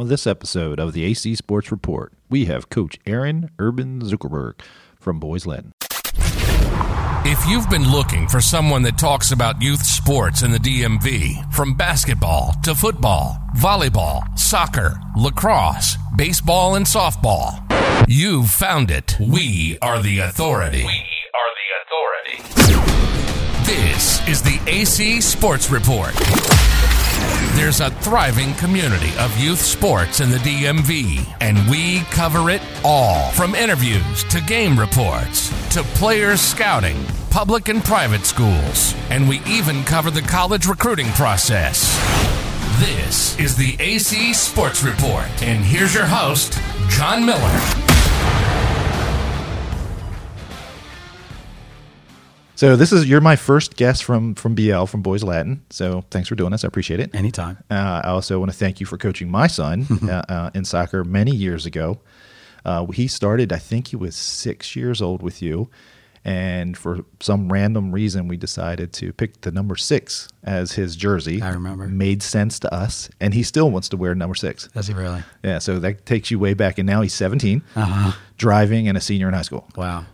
On this episode of the AC Sports Report, we have Coach Aaron Urban Zuckerberg from Boys Latin. If you've been looking for someone that talks about youth sports in the DMV, from basketball to football, volleyball, soccer, lacrosse, baseball, and softball, you've found it. We are the authority. We are the authority. This is the AC Sports Report. There's a thriving community of youth sports in the DMV, and we cover it all from interviews to game reports to players scouting, public and private schools, and we even cover the college recruiting process. This is the AC Sports Report, and here's your host, John Miller. So this is you're my first guest from from BL from Boys Latin. So thanks for doing this. I appreciate it. Anytime. Uh, I also want to thank you for coaching my son uh, uh, in soccer many years ago. Uh, he started, I think he was six years old with you, and for some random reason, we decided to pick the number six as his jersey. I remember. Made sense to us, and he still wants to wear number six. Does he really? Yeah, so that takes you way back, and now he's 17, Uh-huh. driving, and a senior in high school. Wow.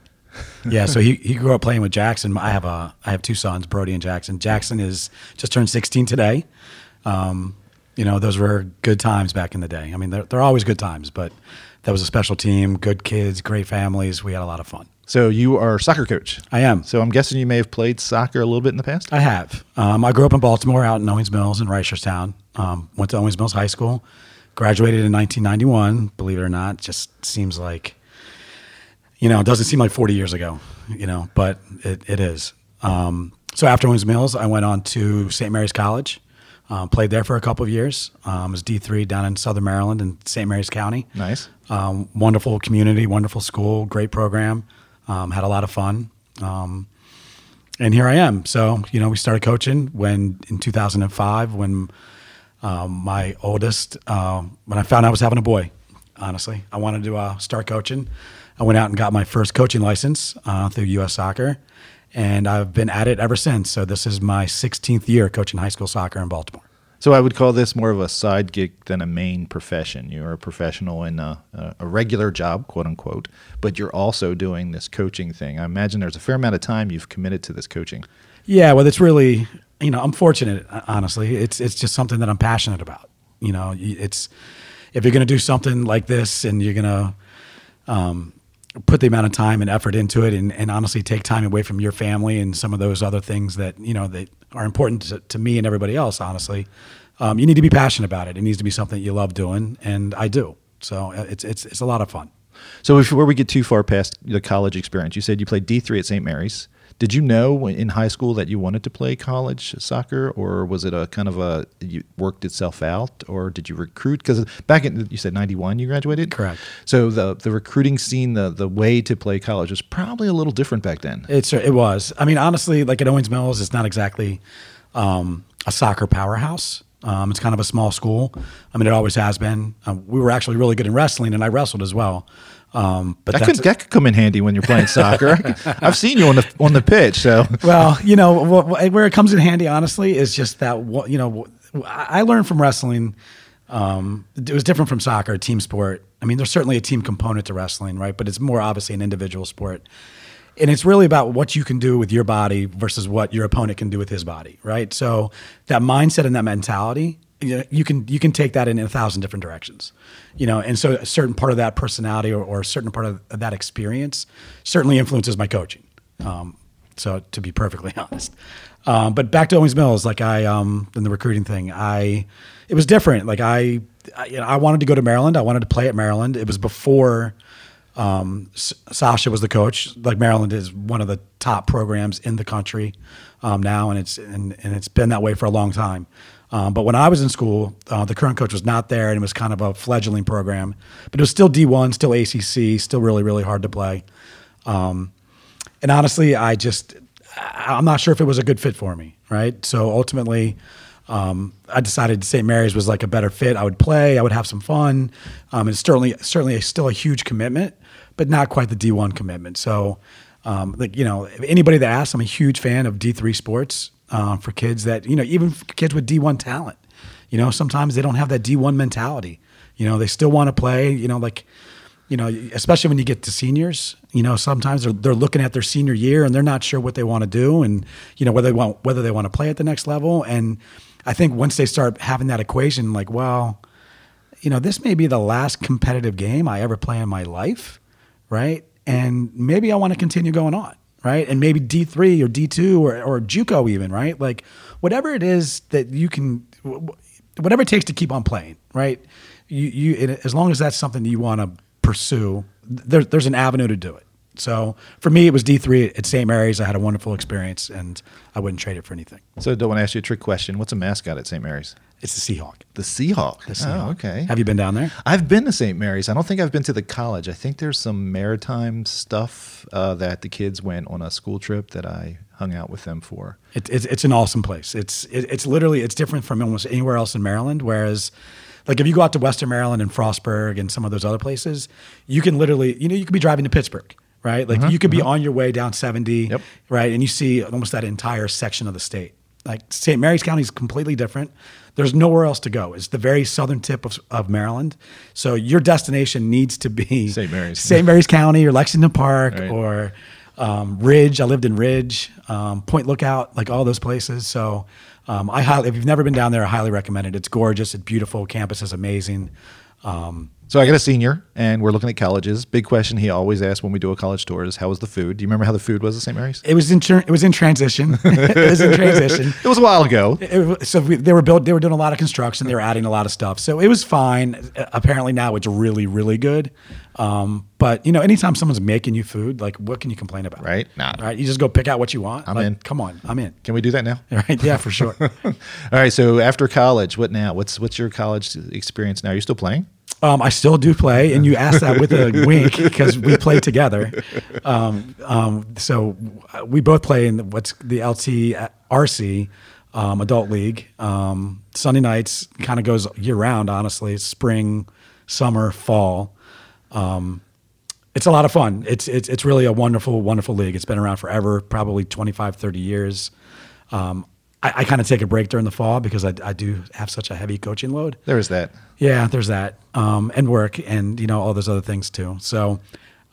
Yeah, so he, he grew up playing with Jackson. I have a I have two sons, Brody and Jackson. Jackson is just turned 16 today. Um, you know, those were good times back in the day. I mean, they're, they're always good times, but that was a special team, good kids, great families. We had a lot of fun. So you are a soccer coach. I am. So I'm guessing you may have played soccer a little bit in the past. I have. Um, I grew up in Baltimore, out in Owings Mills in Reisterstown. Um, went to Owings Mills High School. Graduated in 1991. Believe it or not, just seems like, you know, it doesn't seem like 40 years ago, you know, but it, it is. Um, so after Owings Mills, I went on to St. Mary's College. Um, played there for a couple of years. Um, was D three down in Southern Maryland in St. Mary's County. Nice. Um, wonderful community, wonderful school, great program. Um, had a lot of fun. Um, and here I am. So, you know, we started coaching when in 2005 when um, my oldest, uh, when I found I was having a boy, honestly, I wanted to uh, start coaching. I went out and got my first coaching license uh, through U.S. Soccer, and I've been at it ever since. So this is my 16th year coaching high school soccer in Baltimore. So I would call this more of a side gig than a main profession. You're a professional in a, a regular job, quote unquote, but you're also doing this coaching thing. I imagine there's a fair amount of time you've committed to this coaching. Yeah, well, it's really, you know, I'm fortunate. Honestly, it's it's just something that I'm passionate about. You know, it's if you're going to do something like this and you're going to um, put the amount of time and effort into it, and, and honestly take time away from your family and some of those other things that you know that are important to, to me and everybody else. Honestly, um, you need to be passionate about it. It needs to be something you love doing, and I do. So uh, it's it's it's a lot of fun. So before we get too far past the college experience, you said you played D3 at St. Mary's. Did you know in high school that you wanted to play college soccer, or was it a kind of a you worked itself out, or did you recruit? Because back in you said ninety one, you graduated, Correct. So the the recruiting scene, the the way to play college was probably a little different back then. It's it was. I mean, honestly, like at Owings Mills, it's not exactly um, a soccer powerhouse. Um, it's kind of a small school. I mean, it always has been. Um, we were actually really good in wrestling, and I wrestled as well. Um, but That that's could, that could come in handy when you're playing soccer. I could- I've seen you on the on the pitch, so well, you know, wh- wh- where it comes in handy, honestly, is just that wh- you know, wh- I I learned from wrestling. Um, it was different from soccer, team sport. I mean, there's certainly a team component to wrestling, right? But it's more obviously an individual sport. And it's really about what you can do with your body versus what your opponent can do with his body, right? So that mindset and that mentality, you, know, you can you can take that in a thousand different directions, you know. And so a certain part of that personality or, or a certain part of that experience certainly influences my coaching. Um, so to be perfectly honest, um, but back to Owings Mills, like I um, in the recruiting thing, I it was different. Like I, I, you know, I wanted to go to Maryland. I wanted to play at Maryland. It was before um, S- Sasha was the coach. Like Maryland is one of the top programs in the country um, now, and it's and, and it's been that way for a long time. Um, but when I was in school, uh, the current coach was not there, and it was kind of a fledgling program. But it was still D1, still ACC, still really really hard to play. Um, and honestly, I just I'm not sure if it was a good fit for me. Right, so ultimately. Um, I decided St. Mary's was like a better fit. I would play, I would have some fun. Um, it's certainly certainly still a huge commitment, but not quite the D1 commitment. So, um, like you know, anybody that asks, I'm a huge fan of D3 sports uh, for kids that you know, even kids with D1 talent. You know, sometimes they don't have that D1 mentality. You know, they still want to play. You know, like you know, especially when you get to seniors, you know, sometimes they're, they're looking at their senior year and they're not sure what they want to do and, you know, whether they want, whether they want to play at the next level. And I think once they start having that equation, like, well, you know, this may be the last competitive game I ever play in my life. Right. And maybe I want to continue going on. Right. And maybe D3 or D2 or, or Juco even, right? Like whatever it is that you can, whatever it takes to keep on playing. Right. You, you, as long as that's something you want to pursue, there, there's an avenue to do it. So for me, it was D3 at St. Mary's. I had a wonderful experience, and I wouldn't trade it for anything. So don't want to ask you a trick question. What's a mascot at St. Mary's? It's the Seahawk. The Seahawk. The Seahawk. Oh, okay. Have you been down there? I've been to St. Mary's. I don't think I've been to the college. I think there's some maritime stuff uh, that the kids went on a school trip that I hung out with them for. It, it's, it's an awesome place. It's it, it's literally it's different from almost anywhere else in Maryland. Whereas like if you go out to Western Maryland and Frostburg and some of those other places, you can literally, you know, you could be driving to Pittsburgh, right? Like you could be on your way down 70, Yep. right? And you see almost that entire section of the state. Like St. Mary's County is completely different. There's nowhere else to go. It's the very southern tip of, of Maryland. So your destination needs to be St. Mary's. St. Mary's County or Lexington Park Right. or um, Ridge. I lived in Ridge, um, Point Lookout, like all those places. So um, I highly, if you've never been down there, I highly recommend it. It's gorgeous. It's beautiful. Campus is amazing. Um, So I got a senior, and we're looking at colleges. Big question he always asks when we do a college tour is, "How was the food?" Do you remember how the food was at St. Mary's? it was in tr- it was in transition. it was in transition. It was a while ago. It was- so we, they were built. They were doing a lot of construction. They were adding a lot of stuff. So it was fine. Apparently now it's really, really good. Um, but you know, anytime someone's making you food, like what can you complain about? Right? Nah. Right. You just go pick out what you want. I'm Like, in. Come on, I'm in. Can we do that now? Right. Yeah, for sure. All right. So after college, what now? What's what's your college experience now? Are you still playing? Um, I still do play, and you asked that with a wink because we play together. Um, um, so we both play in what's the LTRC um, Adult League. Um, Sunday nights kind of goes year round. Honestly, spring, summer, fall. Um, it's a lot of fun. It's it's it's really a wonderful, wonderful league. It's been around forever, probably 25, 30 years. Um, I, I kind of take a break during the fall because I, I do have such a heavy coaching load. There is that. Yeah, there's that, um, and work, and you know all those other things too. So,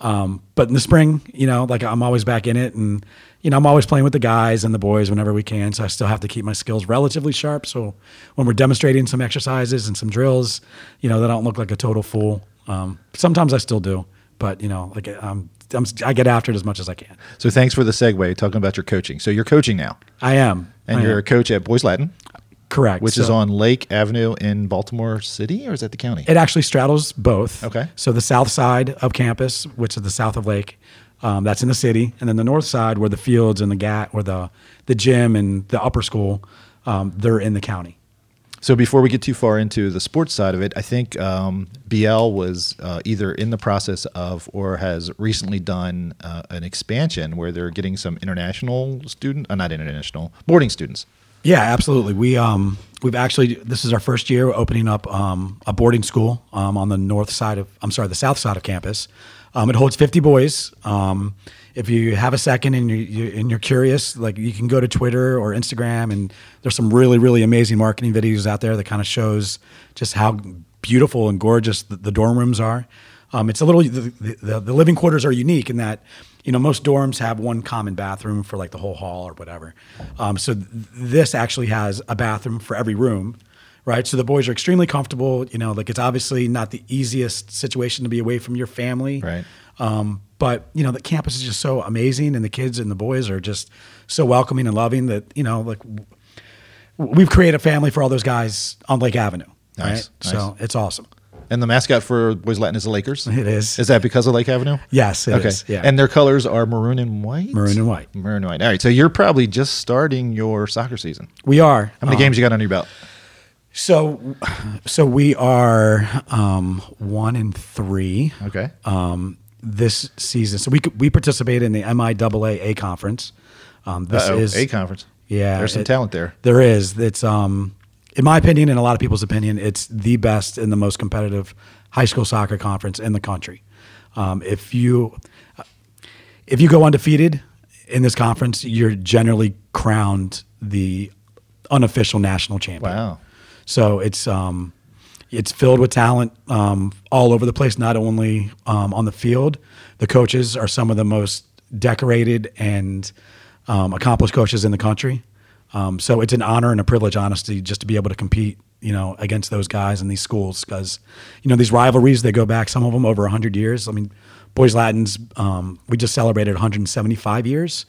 um, but in the spring, you know, like I'm always back in it, and you know I'm always playing with the guys and the boys whenever we can. So I still have to keep my skills relatively sharp. So when we're demonstrating some exercises and some drills, you know, that I don't look like a total fool. Um, sometimes I still do, but you know, like I'm, I'm, I get after it as much as I can. So thanks for the segue talking about your coaching. So you're coaching now, I am, and I you're am. a coach at Boys Latin, correct, which is on Lake Avenue in Baltimore City, or is that the county? It actually straddles both. Okay. So the south side of campus, which is the south of Lake, um, that's in the city, and then the north side, where the fields and the gat, where the the gym and the upper school, um, they're in the county. So before we get too far into the sports side of it, I think um, BL was uh, either in the process of or has recently done uh, an expansion where they're getting some international student, uh, not international, boarding students. Yeah, absolutely. We um we've actually this is our first year opening up um, a boarding school um, on the north side of I'm sorry the south side of campus. Um, it holds 50 boys. If you have a second and you, you and you're curious, like you can go to Twitter or Instagram, and there's some really really amazing marketing videos out there that kind of shows just how beautiful and gorgeous the, the dorm rooms are. Um, it's a little the, the, the living quarters are unique in that you know most dorms have one common bathroom for like the whole hall or whatever. Um, so th- this actually has a bathroom for every room, right? So the boys are extremely comfortable. You know, like it's obviously not the easiest situation to be away from your family, Right. Um, but you know the campus is just so amazing, and the kids and the boys are just so welcoming and loving that you know like we've created a family for all those guys on Lake Avenue, Nice, right? nice. So it's awesome. And the mascot for Boys Latin is the Lakers. It is. Is that because of Lake Avenue? Yes, it okay. is, Yeah. And their colors are maroon and white. Maroon and white. Maroon and white. All right. So you're probably just starting your soccer season. we are. How many Um, games you got under your belt? So, so we are um, one in three Okay. um, this season. So we could- we participate in the MIAA A conference. Um, this Uh-oh, is A conference. Yeah, There's some it- talent there. There is. It's um, in my opinion, and a lot of people's opinion, it's the best and the most competitive high school soccer conference in the country. Um, if you if you go undefeated in this conference, you're generally crowned the unofficial national champion. Wow. So it's um, It's filled with talent um, all over the place, not only um, on the field. The coaches are some of the most decorated and um, accomplished coaches in the country. Um, so it's an honor and a privilege, honestly, just to be able to compete, you know, against those guys in these schools because, you know, these rivalries they go back some of them over hundred years. I mean, Boys Latins, um, we just celebrated 175 years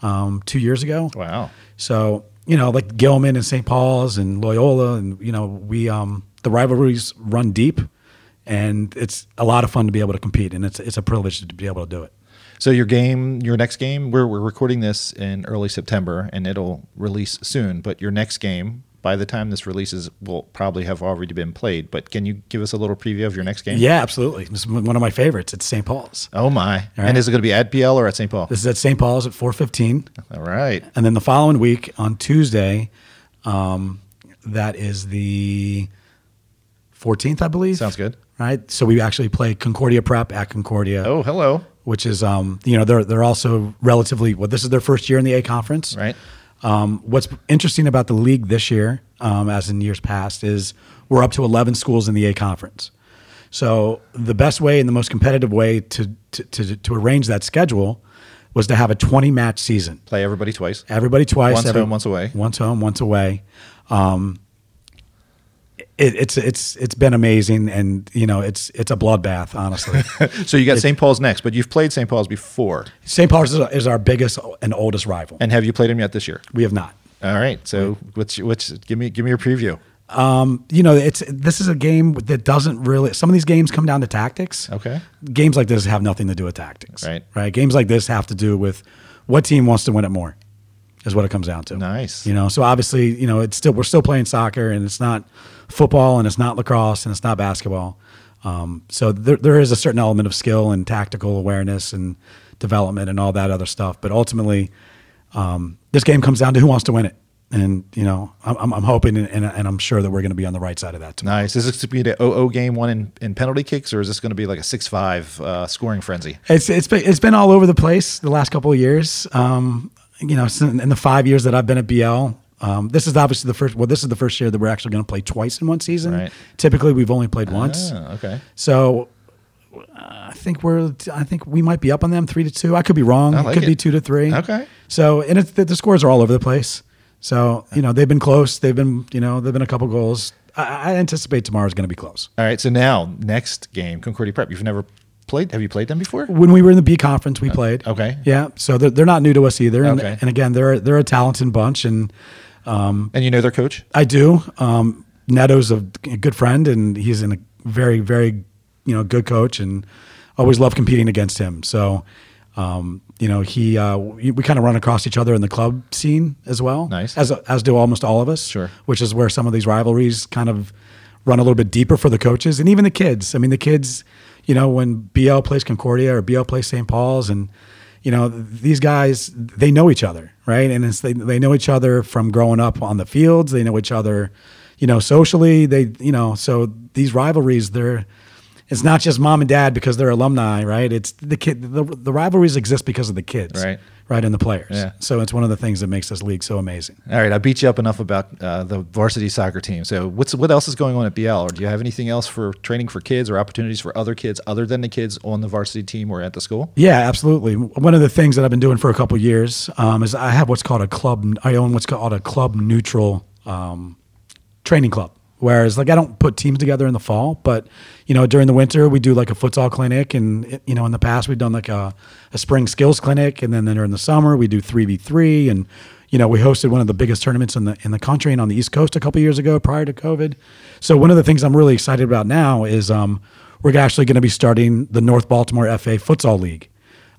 um, two years ago. Wow. So you know, like Gilman and St. Paul's and Loyola, and you know, we um, the rivalries run deep, and it's a lot of fun to be able to compete, and it's it's a privilege to be able to do it. So your game, your next game, we're we're recording this in early September, and it'll release soon. But your next game, by the time this releases, will probably have already been played. But can you give us a little preview of your next game? Yeah, absolutely. Is one of my favorites. It's St. Paul's. Oh my! right. And is it going to be at BL or at St. Paul? This is at St. Paul's at 4:15. All right. And then the following week on Tuesday, um, that is the 14th, I believe. Sounds good. Right. So we actually play Concordia Prep at Concordia, Oh, hello. which is, um, you know, they're they're also relatively well. This is their first year in the A conference. Right. Um, what's interesting about the league this year, um, as in years past, is we're up to 11 schools in the A conference. So the best way and the most competitive way to to, to, to arrange that schedule was to have a 20 match season. Play everybody twice. Everybody twice. Once every- home, once away. Once home, once away. Um, it, it's it's it's been amazing, and you know it's it's a bloodbath, honestly. So you got St. Paul's next, but you've played St. Paul's before. St. Paul's is, is our biggest and oldest rival. And have you played him yet this year? We have not. All right. So what's what's give me give me your preview. Um, You know, it's this is a game that doesn't really. Some of these games come down to tactics. Okay. Games like this have nothing to do with tactics. Right. Right. Games like this have to do with what team wants to win it more. Is what it comes down to. Nice. You know, so obviously, you know, it's still we're still playing soccer, and it's not football, and it's not lacrosse, and it's not basketball. Um, so there, there is a certain element of skill and tactical awareness and development and all that other stuff. But ultimately, um, this game comes down to who wants to win it. And you know, I'm, I'm- I'm hoping and, and, I'm sure that we're going to be on the right side of that tomorrow. Nice. Is this going to be the 0 game one in, in penalty kicks, or is this going to be like a 6 5 uh, scoring frenzy? It's it's been it's been all over the place the last couple of years. Um, you know, in the five years that I've been at BL, um, this is obviously the first. Well, this is the first year that we're actually going to play twice in one season. Right. Typically, we've only played once. Ah, okay. So uh, I think we're. I think we might be up on them three to two. I could be wrong. I it could it. be two to three. Okay. So and it's the, the scores are all over the place. So you know they've been close. They've been you know they've been a couple goals. I, I anticipate tomorrow's going to be close. All right. So now, next game, Concordia Prep. You've never played? Have you played them before? When we were in the B conference, we played. okay. Yeah. So they're, they're not new to us either. And, Okay. and again, they're they're a talented bunch, and And you know their coach? I do. Um, Neto's a good friend, and he's in a very very you know good coach, and always love competing against him. So. Um, you know, he uh, we, we kind of run across each other in the club scene as well. Nice. as as do almost all of us. Sure. which is where some of these rivalries kind of run a little bit deeper for the coaches and even the kids. I mean, the kids, you know, when BL plays Concordia or BL plays St. Paul's, and you know, these guys they know each other, right? And they they know each other from growing up on the fields. They know each other, you know, socially. They you know, so these rivalries they're. It's not just mom and dad because they're alumni, right? It's the kid. The, the rivalries exist because of the kids, Right. Right, and the players. Yeah. So it's one of the things that makes this league so amazing. All right, I beat you up enough about uh, the varsity soccer team. So, what's what else is going on at BL? Or do you have anything else for training for kids or opportunities for other kids other than the kids on the varsity team or at the school? Yeah, absolutely. One of the things that I've been doing for a couple of years um, is I have what's called a club. I own what's called a club neutral um, training club. Whereas, like, I don't put teams together in the fall, but you know, during the winter we do like a futsal clinic, and you know, in the past we've done like a, a spring skills clinic, and then then during the summer we do three v three, and you know, we hosted one of the biggest tournaments in the in the country and on the East Coast a couple years ago prior to COVID. So one of the things I'm really excited about now is um, we're actually going to be starting the North Baltimore FA Futsal League.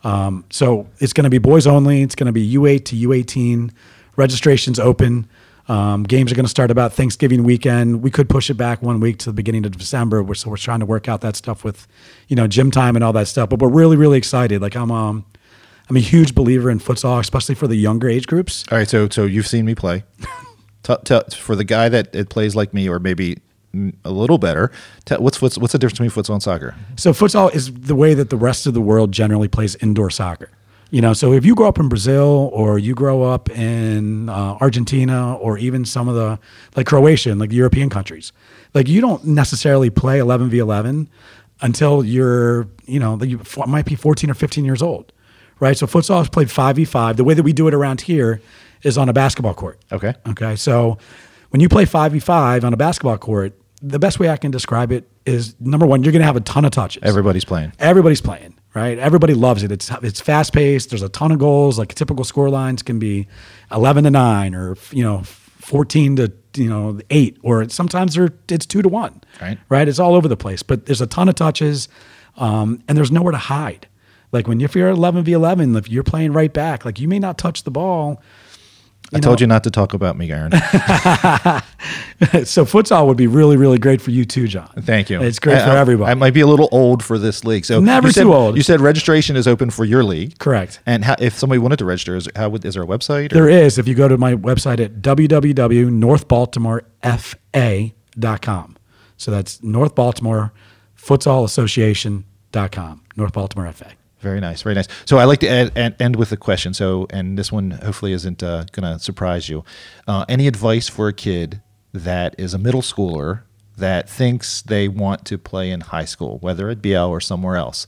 Um, so it's going to be boys only. It's going to be U8 to U18. Registration's open. Um, games are going to start about Thanksgiving weekend. We could push it back one week to the beginning of December. We're, so we're trying to work out that stuff with, you know, gym time and all that stuff. But we're really, really excited. Like I'm, um, I'm a huge believer in futsal, especially for the younger age groups. All right, so so you've seen me play. Tell tell for the guy that it plays like me, or maybe a little better. Tell, what's what's what's the difference between futsal and soccer? So futsal is the way that the rest of the world generally plays indoor soccer. You know, so if you grow up in Brazil or you grow up in uh, Argentina or even some of the like Croatia like the European countries, like you don't necessarily play 11 v 11 until you're, you know, you might be 14 or 15 years old, right? So futsal is played 5 v 5. The way that we do it around here is on a basketball court. Okay. Okay. So when you play 5v5 on a basketball court, the best way I can describe it is number one, you're going to have a ton of touches. Everybody's playing. Everybody's playing, right? Everybody loves it. It's it's fast paced. There's a ton of goals. Like typical score lines can be 11 to 9 or, you know, 14 to, you know, 8 or sometimes they're, it's 2 to 1. Right. Right? It's all over the place, but there's a ton of touches um, and there's nowhere to hide. Like when if you're 11 v 11, if you're playing right back, like you may not touch the ball, I told you not to talk about me, Aaron. so futsal would be really, really great for you too, John. Thank you. It's great I- for I- everybody. I might be a little old for this league. So Never you said- too old. You said registration is open for your league. Correct. And how, if somebody wanted to register, is how would is there a website? Or? There is if you go to my website at www.northbaltimorefa.com. So that's North Baltimore Futsal Association.com. North Baltimore FA. Very nice, very nice. So I like to add, end, end with a question. So, and this one hopefully isn't uh, going to surprise you. Uh, any advice for a kid that is a middle schooler that thinks they want to play in high school, whether at BL or somewhere else?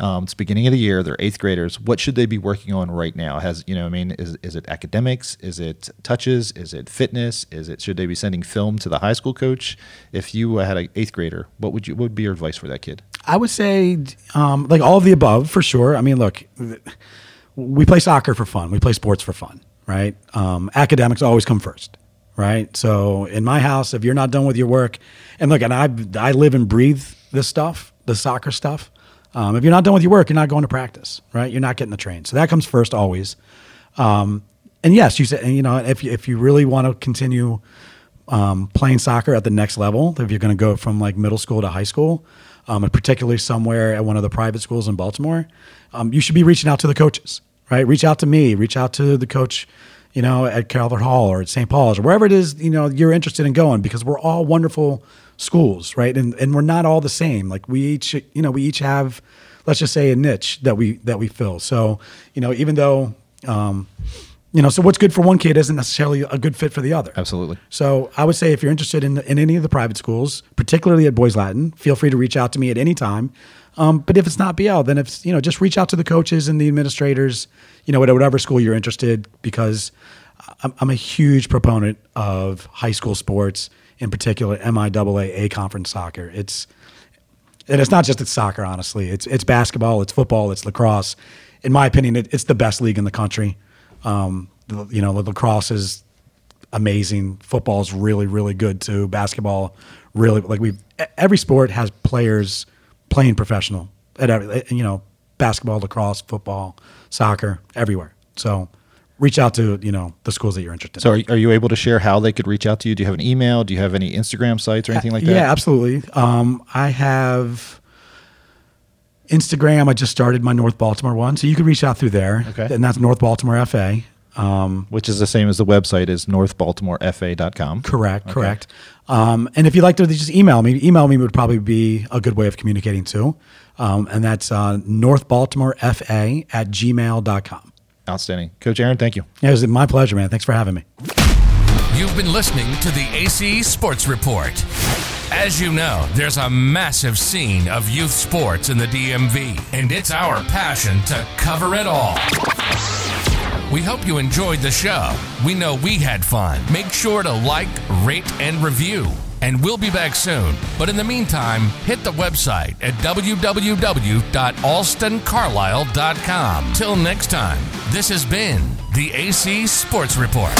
Um, it's beginning of the year. They're eighth graders. What should they be working on right now? Has you know? I mean, is is it academics? Is it touches? Is it fitness? Is it should they be sending film to the high school coach? If you had an eighth grader, what would you what would be your advice for that kid? I would say, um, like all of the above for sure. I mean, look, we play soccer for fun. We play sports for fun, right? Um, academics always come first, right? So in my house, if you're not done with your work, and look, and I I live and breathe this stuff, the soccer stuff. Um, if you're not done with your work, you're not going to practice, right? You're not getting the train. So that comes first always. Um, and yes, you said, and, you know, if if you really want to continue um, playing soccer at the next level, if you're going to go from like middle school to high school, um, and particularly somewhere at one of the private schools in Baltimore, um, you should be reaching out to the coaches, right? Reach out to me, reach out to the coach, you know, at Calvert Hall or at St. Paul's or wherever it is, you know, you're interested in going because we're all wonderful schools, right? And and we're not all the same. Like we each, you know, we each have, let's just say, a niche that we that we fill. So, you know, even though. Um, you know, so what's good for one kid isn't necessarily a good fit for the other. Absolutely. So I would say if you're interested in, in any of the private schools, particularly at Boys Latin, feel free to reach out to me at any time. Um, but if it's not BL, then if you know, just reach out to the coaches and the administrators, you know, at whatever school you're interested, because I'm, I'm a huge proponent of high school sports, in particular MIAA A conference soccer. It's and it's not just it's soccer, honestly. It's it's basketball, it's football, it's lacrosse. In my opinion, it, it's the best league in the country. Um, you know, lacrosse is amazing. Football's really, really good too. Basketball, really like we. Every sport has players playing professional at every. You know, basketball, lacrosse, football, soccer, everywhere. So, reach out to you know the schools that you're interested. So, in. are, are you able to share how they could reach out to you? Do you have an email? Do you have any Instagram sites or anything like that? Yeah, absolutely. Um, I have Instagram. I just started my North Baltimore one, so you can reach out through there. Okay. and that's North Baltimore FA. Um, Which is the same as the website is northbaltimorefa.com. correct, correct. Um, and if you'd like to just email me, email me would probably be a good way of communicating too. Um, and that's uh, northbaltimorefa at gmail.com. Outstanding. Coach Aaron, thank you. Yeah, it was my pleasure, man. Thanks for having me. You've been listening to the AC Sports Report. As you know, there's a massive scene of youth sports in the DMV, and it's our passion to cover it all. We hope you enjoyed the show. We know we had fun. Make sure to like, rate, and review. And we'll be back soon. But in the meantime, hit the website at www.alstoncarlisle.com. Till next time, this has been the AC Sports Report.